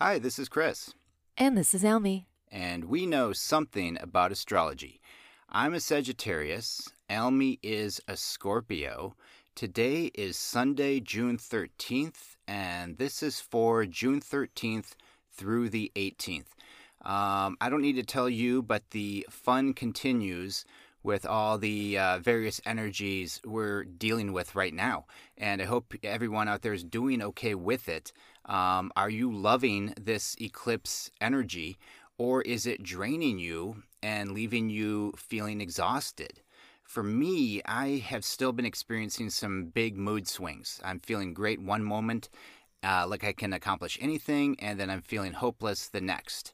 Hi, this is Chris, And this is Almy. and we know something about astrology. I'm a Sagittarius, Almy is a Scorpio. Today is Sunday, June 13th, and this is for June 13th through the 18th. Um, I don't need to tell you, but the fun continues with all the uh, various energies we're dealing with right now. And I hope everyone out there is doing okay with it. Um, are you loving this eclipse energy, or is it draining you and leaving you feeling exhausted? For me, I have still been experiencing some big mood swings. I'm feeling great one moment, uh, like I can accomplish anything, and then I'm feeling hopeless the next.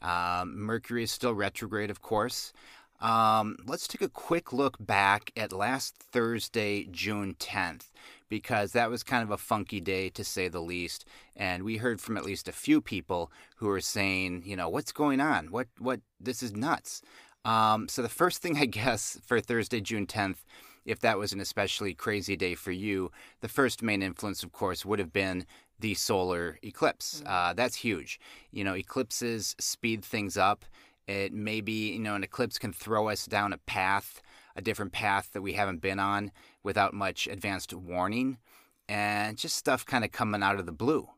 Um, Mercury is still retrograde, of course. Um, let's take a quick look back at last Thursday, June 10th, because that was kind of a funky day to say the least. And we heard from at least a few people who were saying, you know, what's going on? What, what, this is nuts. Um, so the first thing, I guess, for Thursday, June 10th, if that was an especially crazy day for you, the first main influence, of course, would have been the solar eclipse. Uh, that's huge. You know, eclipses speed things up. It may be, you know, an eclipse can throw us down a path, a different path that we haven't been on without much advanced warning, and just stuff kind of coming out of the blue.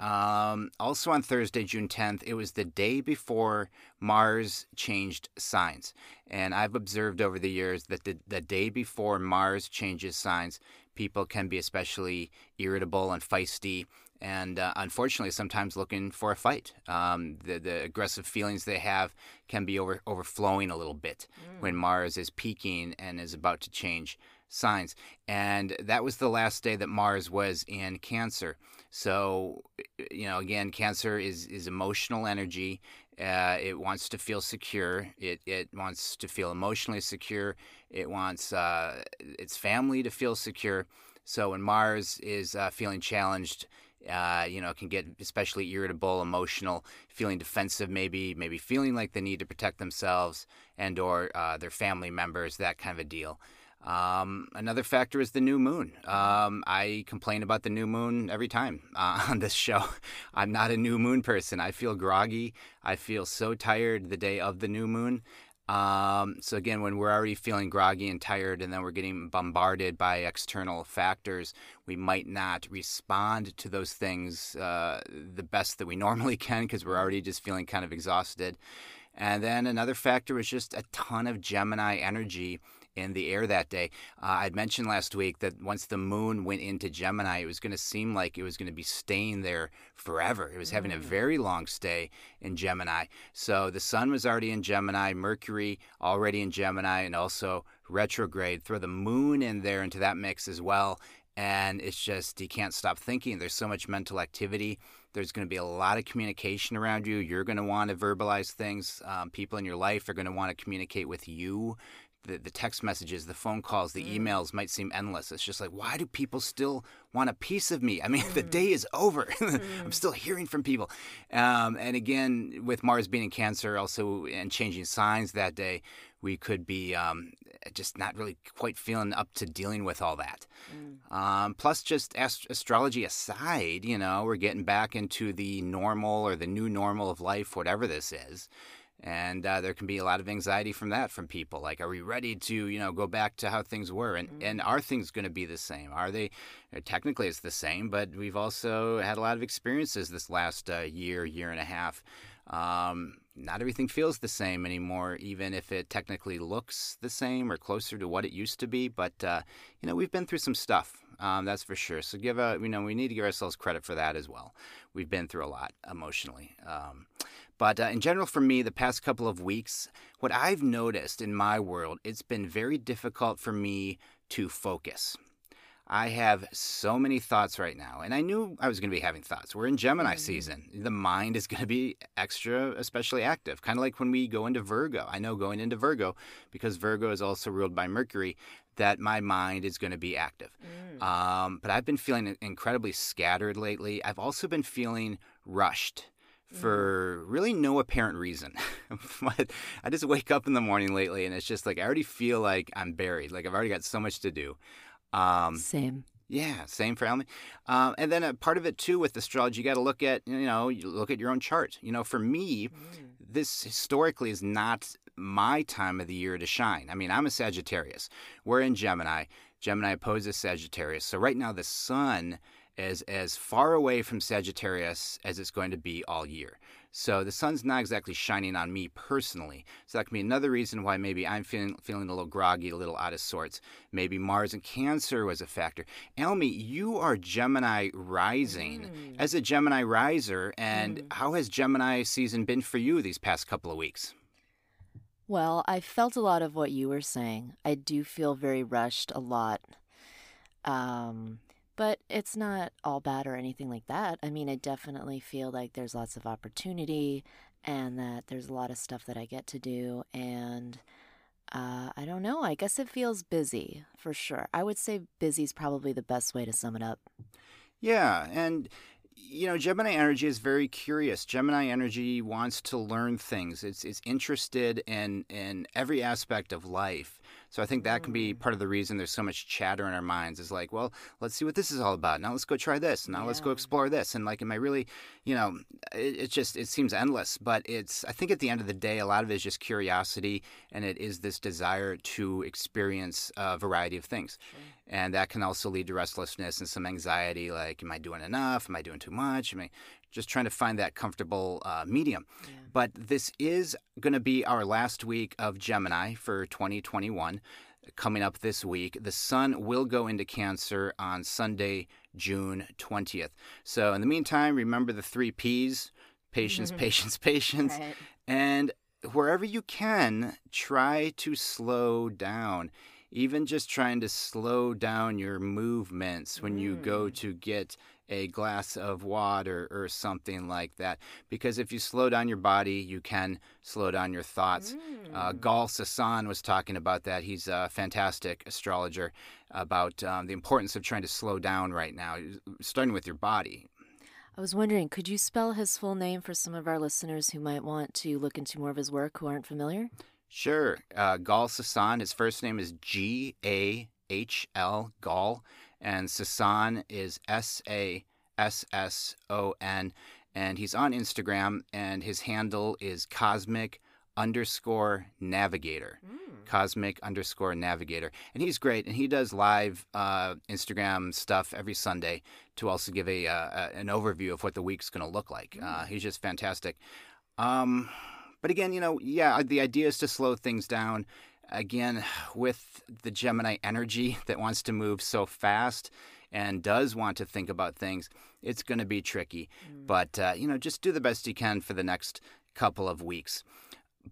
Um, also on Thursday, June 10th, it was the day before Mars changed signs. And I've observed over the years that the, the day before Mars changes signs, people can be especially irritable and feisty. And uh, unfortunately, sometimes looking for a fight. Um, the, the aggressive feelings they have can be over, overflowing a little bit when Mars is peaking and is about to change signs. And that was the last day that Mars was in Cancer. So, you know, again, Cancer is, is emotional energy. Uh, it wants to feel secure. It, it wants to feel emotionally secure. It wants uh, its family to feel secure. So when Mars is uh, feeling challenged, uh, you know, can get especially irritable, emotional, feeling defensive, maybe, maybe feeling like they need to protect themselves and or uh, their family members, that kind of a deal. Um, another factor is the new moon. Um, I complain about the new moon every time uh, on this show. I'm not a new moon person. I feel groggy. I feel so tired the day of the new moon. Um, so again, when we're already feeling groggy and tired, and then we're getting bombarded by external factors, we might not respond to those things uh, the best that we normally can because we're already just feeling kind of exhausted. And then another factor was just a ton of Gemini energy in the air that day. Uh, I'd mentioned last week that once the moon went into Gemini, it was going to seem like it was going to be staying there forever. It was having a very long stay in Gemini. So the sun was already in Gemini, Mercury already in Gemini, and also retrograde. Throw the moon in there into that mix as well. And it's just, you can't stop thinking. There's so much mental activity. There's going to be a lot of communication around you. You're going to want to verbalize things. Um, people in your life are going to want to communicate with you the, the text messages, the phone calls, the emails might seem endless. It's just like, why do people still want a piece of me? I mean, the day is over. I'm still hearing from people. Um, and again, with Mars being in Cancer also and changing signs that day, we could be um, just not really quite feeling up to dealing with all that. Um, plus, just ast- astrology aside, you know, we're getting back into the normal or the new normal of life, whatever this is and uh, there can be a lot of anxiety from that from people like are we ready to you know go back to how things were? And and are things going to be the same? Are they uh, technically it's the same but we've also had a lot of experiences this last uh, year year and a half. Um, not everything feels the same anymore even if it technically looks the same or closer to what it used to be but uh, you know we've been through some stuff um, that's for sure. So give a you know we need to give ourselves credit for that as well. We've been through a lot emotionally um, but uh, in general, for me, the past couple of weeks, what I've noticed in my world, it's been very difficult for me to focus. I have so many thoughts right now, and I knew I was going to be having thoughts. We're in Gemini season. The mind is going to be extra, especially active, kind of like when we go into Virgo. I know going into Virgo, because Virgo is also ruled by Mercury, that my mind is going to be active. Um, but I've been feeling incredibly scattered lately. I've also been feeling rushed for really no apparent reason. but I just wake up in the morning lately and it's just like I already feel like I'm buried. Like I've already got so much to do. Um, Same. Yeah, same for Elmi. Um, and then a part of it too with astrology, you got to look at you know you look at your own chart. You know, for me, mm. this historically is not my time of the year to shine. I mean, I'm a Sagittarius. We're in Gemini. Gemini opposes Sagittarius. So right now the sun is as far away from Sagittarius as it's going to be all year. So the sun's not exactly shining on me personally. So that can be another reason why maybe I'm feeling feeling a little groggy, a little out of sorts. Maybe Mars and Cancer was a factor. Elmi, you are Gemini rising. Mm. As a Gemini riser, and mm. how has Gemini season been for you these past couple of weeks? Well, I felt a lot of what you were saying. I do feel very rushed a lot. Um, but it's not all bad or anything like that. I mean, I definitely feel like there's lots of opportunity and that there's a lot of stuff that I get to do. And uh, I don't know. I guess it feels busy for sure. I would say busy is probably the best way to sum it up. Yeah. And you know, Gemini energy is very curious. Gemini energy wants to learn things. It's it's interested in in every aspect of life. So I think that can be mm. part of the reason there's so much chatter in our minds is like, well, let's see what this is all about. Now let's go try this. Now yeah. let's go explore this. And like, am I really, you know, it, it, just, it seems endless, but it's, I think at the end of the day, a lot of it is just curiosity and it is this desire to experience a variety of things. Sure. And that can also lead to restlessness and some anxiety like, am I doing enough? Am I doing too much? Am I just trying to find that comfortable uh, medium? Yeah. But this is going to be our last week of Gemini for 2021 coming up this week. The sun will go into Cancer on Sunday, June 20th. So, in the meantime, remember the three P's patience, patience, patience. Right. And wherever you can, try to slow down. Even just trying to slow down your movements when mm. you go mm. to get a glass of water or something like that. Because if you slow down your body, you can slow down your thoughts. Uh, mm. Uh, Gahl Sasson was talking about that. He's a fantastic astrologer about um, the importance of trying to slow down right now, starting with your body. I was wondering, could you spell his full name for some of our listeners who might want to look into more of his work who aren't familiar? Sure. Uh, Gahl Sasson, his first name is G A H L, Gahl and Sasson is S A S S O N, and he's on Instagram, and his handle is cosmic underscore navigator. Mm. Cosmic underscore navigator. And he's great. And he does live uh, Instagram stuff every Sunday to also give a, uh, an overview of what the week's going to look like. Mm. Uh, he's just fantastic. Um, but again, you know, yeah, the idea is to slow things down again, with the Gemini energy that wants to move so fast and does want to think about things, it's going to be tricky. Mm. But, uh, you know, just do the best you can for the next couple of weeks.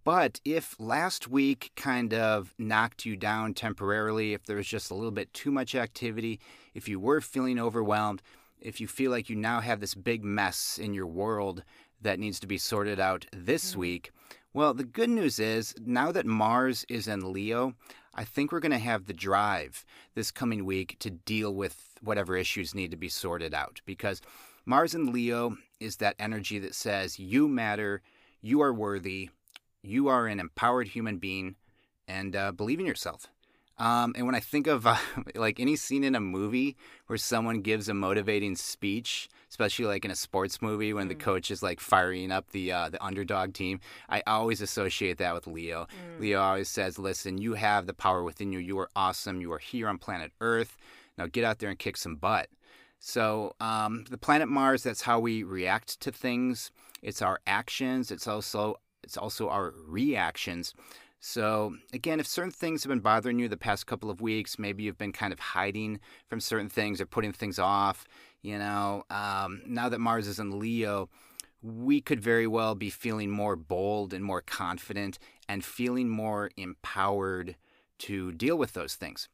But if last week kind of knocked you down temporarily, if there was just a little bit too much activity, if you were feeling overwhelmed, if you feel like you now have this big mess in your world that needs to be sorted out this mm. week, well, the good news is now that Mars is in Leo, I think we're going to have the drive this coming week to deal with whatever issues need to be sorted out because Mars in Leo is that energy that says you matter, you are worthy, you are an empowered human being, and uh, believe in yourself. Um, and when I think of uh, like any scene in a movie where someone gives a motivating speech, especially like in a sports movie when mm. the coach is like firing up the uh, the underdog team, I always associate that with Leo. Mm. Leo always says, "Listen, you have the power within you. You are awesome. You are here on planet Earth. Now get out there and kick some butt." So um, the planet Mars, that's how we react to things. It's our actions. It's also it's also our reactions. So, again, if certain things have been bothering you the past couple of weeks, maybe you've been kind of hiding from certain things or putting things off, you know, um, now that Mars is in Leo, we could very well be feeling more bold and more confident and feeling more empowered to deal with those things.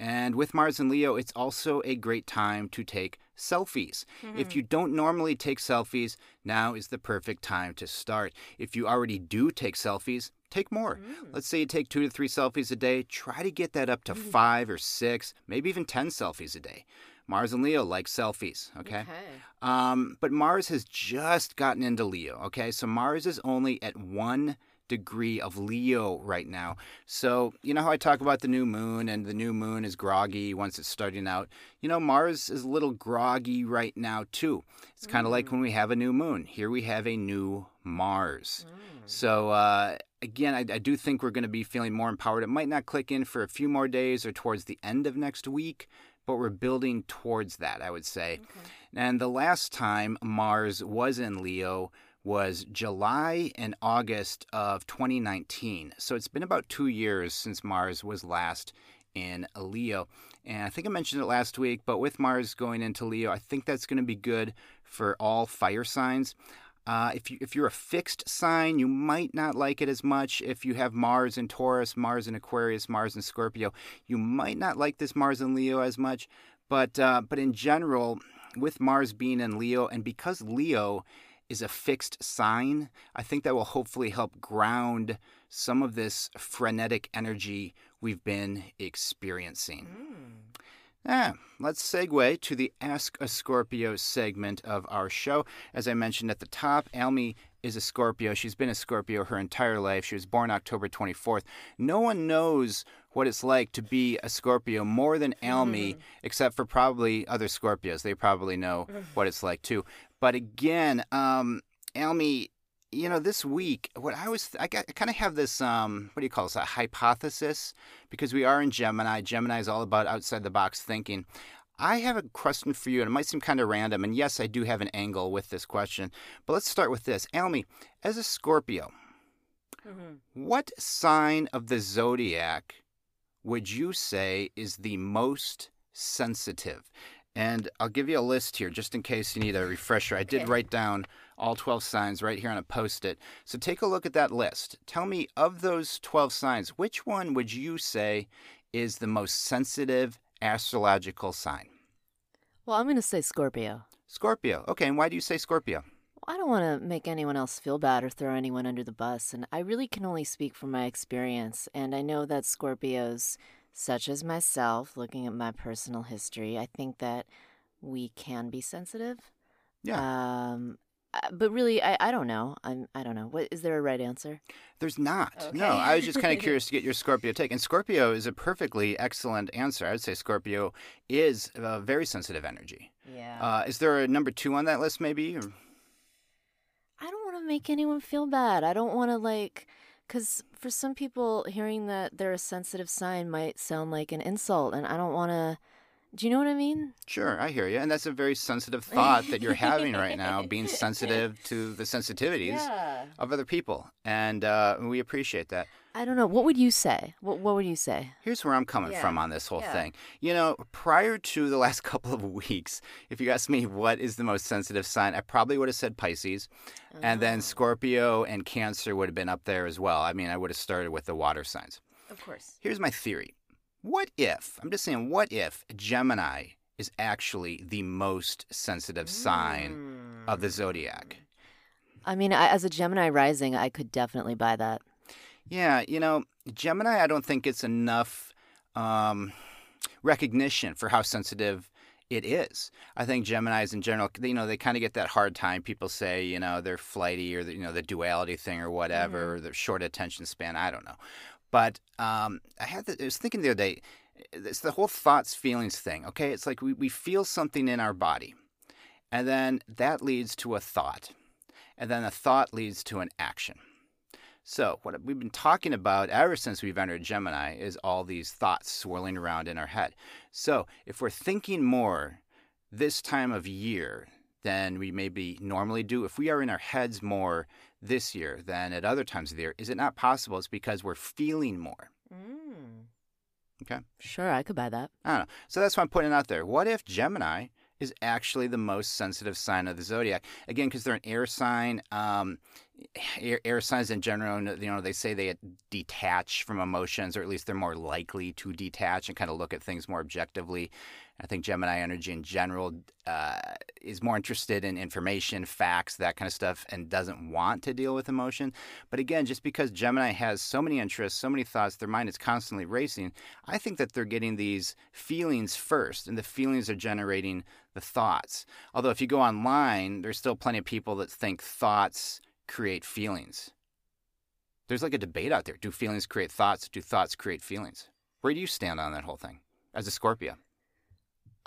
And with Mars and Leo, it's also a great time to take selfies. Mm-hmm. If you don't normally take selfies, now is the perfect time to start. If you already do take selfies, take more. Mm. Let's say you take two to three selfies a day. Try to get that up to mm. five or six, maybe even 10 selfies a day. Mars and Leo like selfies, okay? okay. Um, but Mars has just gotten into Leo, okay? So Mars is only at one degree of Leo right now. So, you know how I talk about the new moon and the new moon is groggy once it's starting out? You know, Mars is a little groggy right now, too. It's kind of mm. like when we have a new moon. Here we have a new Mars. Mm. So, uh, again, I, I, do think we're going to be feeling more empowered. It might not click in for a few more days or towards the end of next week, but we're building towards that, I would say. Okay. And the last time Mars was in Leo was July and August of 2019. So it's been about two years since Mars was last in Leo. And I think I mentioned it last week, but with Mars going into Leo, I think that's going to be good for all fire signs. Uh, if you if you're a fixed sign, you might not like it as much. If you have Mars in Taurus, Mars in Aquarius, Mars in Scorpio, you might not like this Mars in Leo as much. But uh, but in general, with Mars being in Leo, and because Leo is a fixed sign, I think that will hopefully help ground some of this frenetic energy we've been experiencing. Mm. Ah, let's segue to the Ask a Scorpio segment of our show. As I mentioned at the top, Almy is a Scorpio. She's been a Scorpio her entire life. She was born October 24th. No one knows what it's like to be a Scorpio more than Almy, mm-hmm. except for probably other Scorpios. They probably know what it's like too. But again, um, Almy you know, this week, what I was, I, got, I kind of have this, um, what do you call this, a hypothesis, because we are in Gemini. Gemini is all about outside the box thinking. I have a question for you, and it might seem kind of random. And yes, I do have an angle with this question, but let's start with this. Almy, as a Scorpio, mm-hmm. what sign of the zodiac would you say is the most sensitive? And I'll give you a list here just in case you need a refresher. I did write down all 12 signs right here on a post it. So take a look at that list. Tell me, of those 12 signs, which one would you say is the most sensitive astrological sign? Well, I'm going to say Scorpio. Scorpio. Okay, and why do you say Scorpio? Well, I don't want to make anyone else feel bad or throw anyone under the bus, and I really can only speak from my experience. And I know that Scorpios, such as myself, looking at my personal history, I think that we can be sensitive. Yeah. Um, uh, but really, I, I don't know. I'm I don't know. What is there a right answer? There's not. Okay. No, I was just kind of curious to get your Scorpio take. And Scorpio is a perfectly excellent answer. I would say Scorpio is a very sensitive energy. Yeah. Uh, is there a number two on that list, maybe? Or? I don't want to make anyone feel bad. I don't want to like, because for some people, hearing that they're a sensitive sign might sound like an insult, and I don't want to do you know what I mean? Sure, I hear you. And that's a very sensitive thought that you're having right now, being sensitive to the sensitivities yeah. of other people. And uh, we appreciate that. I don't know. What would you say? What, what would you say? Here's where I'm coming yeah. from on this whole yeah. thing. You know, prior to the last couple of weeks, if you asked me what is the most sensitive sign, I probably would have said Pisces. And then oh. Scorpio and Cancer would have been up there as well. I mean, I would have started with the water signs. Of course. Here's my theory what if, I'm just saying, what if Gemini is actually the most sensitive sign mm. of the hmm. zodiac? I mean, as a Gemini rising, I could definitely buy that. Yeah, you know, Gemini, I don't think it's enough um, recognition for how sensitive it is. I think Geminis in general, you know, they kind of get that hard time. People say, you know, they're flighty or, the, you know, the duality thing or whatever, mm-hmm. or the short attention span. I don't know. But um, I had the, I was thinking the other day, it's the whole thoughts feelings thing. Okay, it's like we, we feel something in our body, and then that leads to a thought, and then a thought leads to an action. So what we've been talking about ever since we've entered Gemini is all these thoughts swirling around in our head. So if we're thinking more this time of year than we maybe normally do, if we are in our heads more this year than at other times of the year, is it not possible it's because we're feeling more? Mm. Okay. Sure, I could buy that. I don't know. So that's why I'm putting it out there. What if Gemini is actually the most sensitive sign of the zodiac? Again, because they're an air sign. Um, air, air signs in general, you know, they say they detach from emotions, or at least they're more likely to detach and kind of look at things more objectively. I think Gemini energy in general uh, is more interested in information, facts, that kind of stuff, and doesn't want to deal with emotion. But again, just because Gemini has so many interests, so many thoughts, their mind is constantly racing, I think that they're getting these feelings first, and the feelings are generating the thoughts. Although, if you go online, there's still plenty of people that think thoughts create feelings. there's like a debate out there. Do feelings create thoughts? Do thoughts create feelings? Where do you stand on that whole thing as a Scorpio?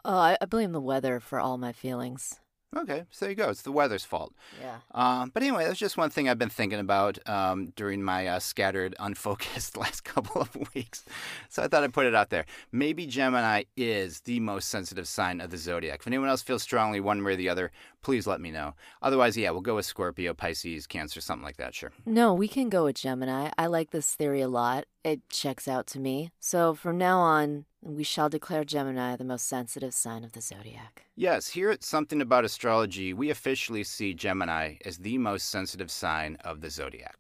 Oh, I, I blame the weather for all my feelings. Okay, so there you go. It's the weather's fault. Yeah. Um, but anyway, that's just one thing I've been thinking about um, during my uh, scattered, unfocused last couple of weeks. So I thought I'd put it out there. Maybe Gemini is the most sensitive sign of the zodiac. If anyone else feels strongly one way or the other, please let me know. Otherwise, yeah, we'll go with Scorpio, Pisces, Cancer, something like that. Sure. No, we can go with Gemini. I like this theory a lot. It checks out to me. So from now on, we shall declare Gemini the most sensitive sign of the zodiac. Yes, here at Something About Astrology, we officially see Gemini as the most sensitive sign of the zodiac.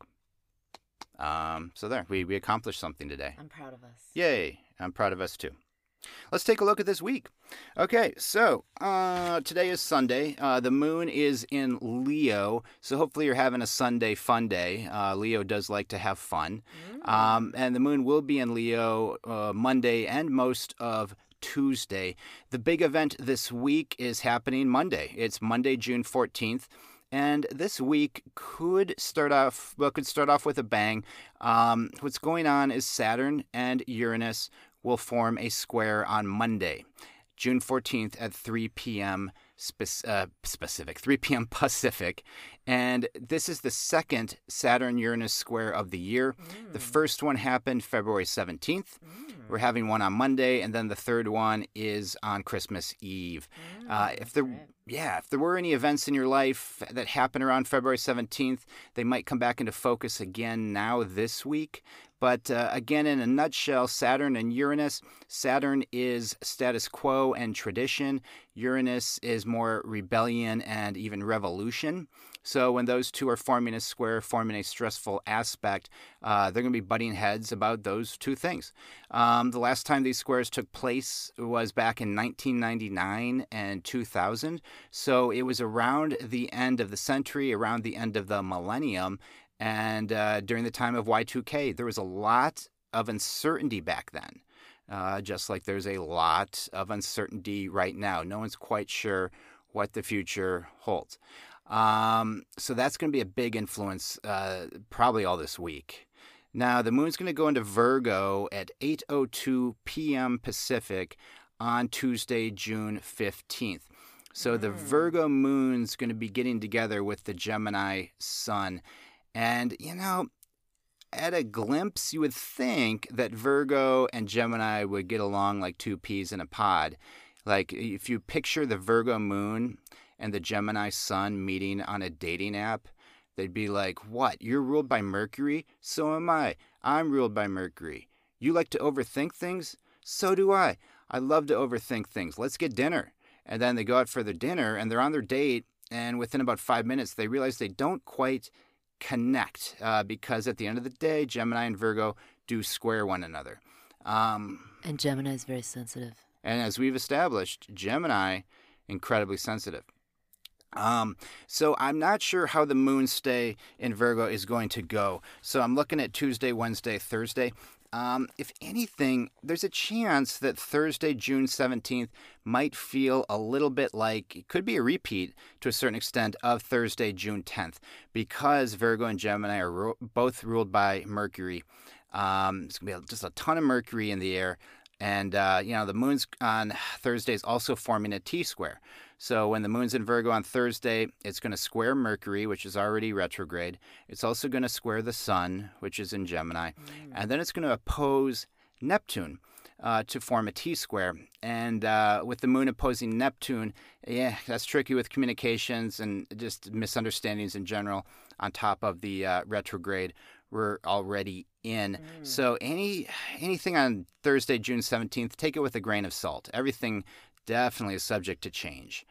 Um, so there, we, we accomplished something today. I'm proud of us. Yay, I'm proud of us too. Let's take a look at this week. Okay, so uh, today is Sunday. Uh, the moon is in Leo, so hopefully you're having a Sunday fun day. Uh, Leo does like to have fun. Um, and the moon will be in Leo uh, Monday and most of Tuesday. The big event this week is happening Monday. It's Monday, June 14th. And this week could start off well, could start off with a bang. Um, what's going on is Saturn and Uranus will form a square on Monday, June 14th at 3 p.m. Spe- uh, specific, 3 p.m. Pacific. And this is the second Saturn Uranus square of the year. The first one happened February 17th. We're having one on Monday, and then the third one is on Christmas Eve. Uh, if there, yeah, if there were any events in your life that happened around February 17th, they might come back into focus again now this week. But uh, again, in a nutshell, Saturn and Uranus. Saturn is status quo and tradition. Uranus is more rebellion and even revolution. So when those two are forming a square, forming a stressful aspect, uh, they're going to be butting heads about those two things. Um, the last time these squares took place was back in 1999 and 2000. So it was around the end of the century, around the end of the millennium, and uh, during the time of Y2K, there was a lot of uncertainty back then. Uh, just like there's a lot of uncertainty right now. No one's quite sure what the future holds. Um, so that's going to be a big influence uh, probably all this week. Now the moon's going to go into Virgo at 8:02 p.m. Pacific on Tuesday, June 15th. So the Virgo moon's going to be getting together with the Gemini sun. And you know, at a glimpse, you would think that Virgo and Gemini would get along like two peas in a pod. Like if you picture the Virgo moon and the Gemini sun meeting on a dating app, they'd be like, What? You're ruled by Mercury? So am I. I'm ruled by Mercury. You like to overthink things? So do I. I love to overthink things. Let's get dinner. And then they go out for their dinner and they're on their date. And within about five minutes, they realize they don't quite connect uh, because at the end of the day, Gemini and Virgo do square one another. Um, And Gemini is very sensitive. and as we've established, Gemini incredibly sensitive. Um, so I'm not sure how the moon stay in Virgo is going to go. So I'm looking at Tuesday, Wednesday, Thursday. Um, if anything, there's a chance that Thursday, June 17th, might feel a little bit like it could be a repeat to a certain extent of Thursday, June 10th, because Virgo and Gemini are ru- both ruled by Mercury. Um, it's going to be just a ton of Mercury in the air. And, uh, you know, the moon's on Thursday is also forming a T square. So when the moon's in Virgo on Thursday, it's going to square Mercury, which is already retrograde. It's also going to square the Sun, which is in Gemini. And then it's going to oppose Neptune uh, to form a T square. And uh, with the moon opposing Neptune, yeah, that's tricky with communications and just misunderstandings in general, on top of the uh, retrograde we're already in. So any anything on Thursday, June 17th, take it with a grain of salt. Everything definitely is subject to change.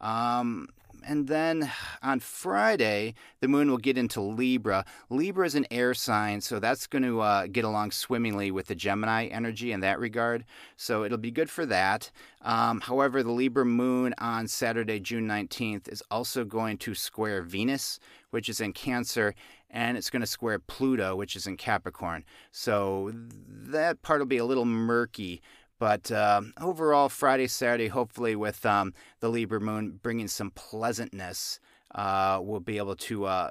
Um, and then on Friday, the moon will get into Libra. Libra is an air sign, so that's going to uh, get along swimmingly with the Gemini energy in that regard. So it'll be good for that. Um, however, the Libra moon on Saturday, June 19th, is also going to square Venus, which is in Cancer, and it's going to square Pluto, which is in Capricorn. So that part will be a little murky. But uh, overall, Friday, Saturday, hopefully with um, the Libra moon bringing some pleasantness, uh, we'll be able to uh,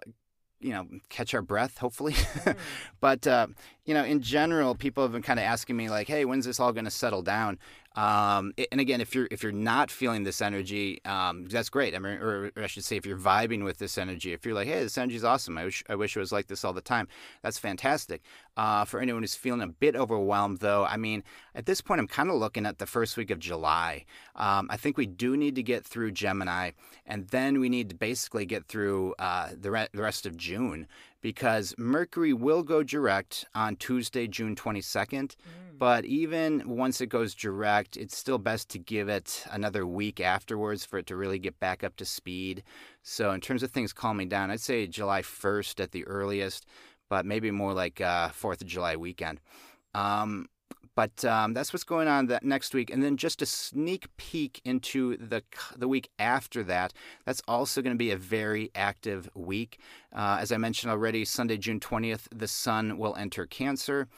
you know, catch our breath, hopefully. Mm. but, uh, you know, in general, people have been kind of asking me, like, hey, when's this all going to settle down? Um, and again, if you're if you're not feeling this energy, um, that's great. I mean, or, I should say, if you're vibing with this energy, if you're like, "Hey, this energy is awesome. I wish I wish it was like this all the time." That's fantastic. Uh, for anyone who's feeling a bit overwhelmed, though, I mean, at this point, I'm kind of looking at the first week of July. Um, I think we do need to get through Gemini, and then we need to basically get through uh, the, re- the rest of June because Mercury will go direct on Tuesday, June 22nd. Mm. But even once it goes direct, it's still best to give it another week afterwards for it to really get back up to speed. So, in terms of things calming down, I'd say July 1st at the earliest, but maybe more like uh, 4th of July weekend. Um, but um, that's what's going on that next week, and then just a sneak peek into the the week after that. That's also going to be a very active week. Uh, as I mentioned already, Sunday, June twentieth, the Sun will enter Cancer.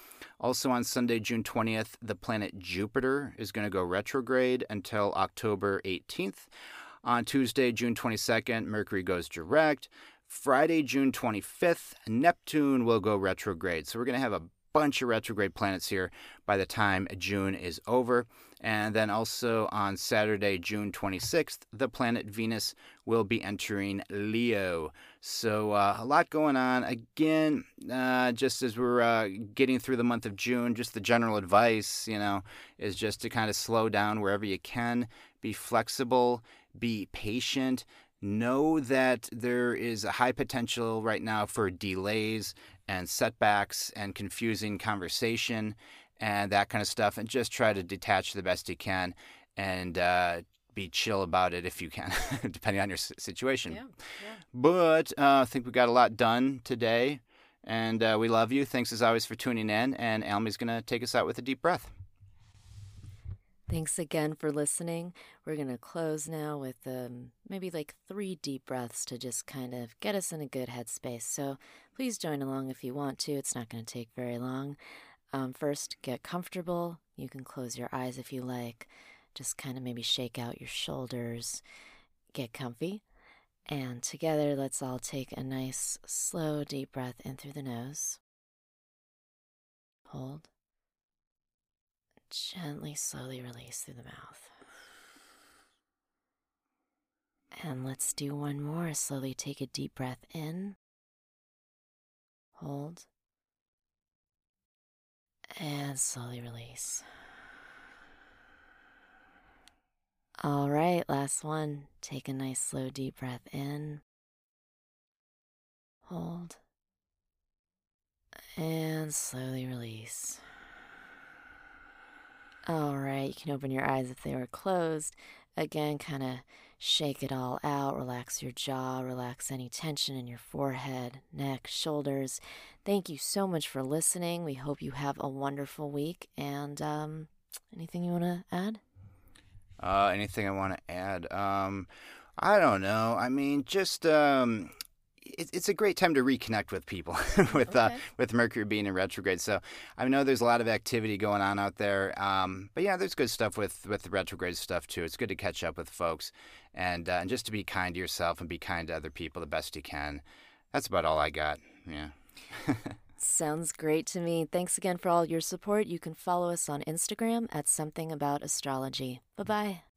Also on Sunday, June twentieth, the planet Jupiter is going to go retrograde until October eighteenth. On Tuesday, June 22nd, Mercury goes direct. Friday, June 25th, Neptune will go retrograde. So we're going to have a bunch of retrograde planets here by the time June is over. And then also on Saturday, June 26th, the planet Venus will be entering Leo. So uh, a lot going on. Again, uh, just as we're uh, getting through the month of June, just the general advice, you know, is just to kind of slow down wherever you can, be flexible, be patient. Know that there is a high potential right now for delays and setbacks and confusing conversation and that kind of stuff, and just try to detach the best you can and uh, be chill about it if you can, depending on your situation. Yeah, yeah. But uh, I think we got a lot done today, and uh, we love you. Thanks as always for tuning in, and Almy's going to take us out with a deep breath. Thanks again for listening. We're going to close now with um, maybe like three deep breaths to just kind of get us in a good headspace. So please join along if you want to. It's not going to take very long. Um, first, get comfortable. You can close your eyes if you like. Just kind of maybe shake out your shoulders. Get comfy. And together, let's all take a nice, slow, deep breath in through the nose. Hold Gently, slowly release through the mouth. And let's do one more. Slowly take a deep breath in. Hold. And slowly release. All right, last one. Take a nice, slow, deep breath in. Hold. And slowly release. All right, you can open your eyes if they were closed. Again, kind of shake it all out. Relax your jaw, relax any tension in your forehead, neck, shoulders. Thank you so much for listening. We hope you have a wonderful week. And um, anything you want to add? Uh, anything I want to add? Um, I don't know. I mean, just um, it's a great time to reconnect with people with uh, okay. uh, with Mercury being in retrograde. So I know there's a lot of activity going on out there. Um, but yeah, there's good stuff with with the retrograde stuff too. It's good to catch up with folks and uh, and just to be kind to yourself and be kind to other people the best you can. That's about all I got. Yeah. Sounds great to me. Thanks again for all your support. You can follow us on Instagram at something about astrology. Bye bye.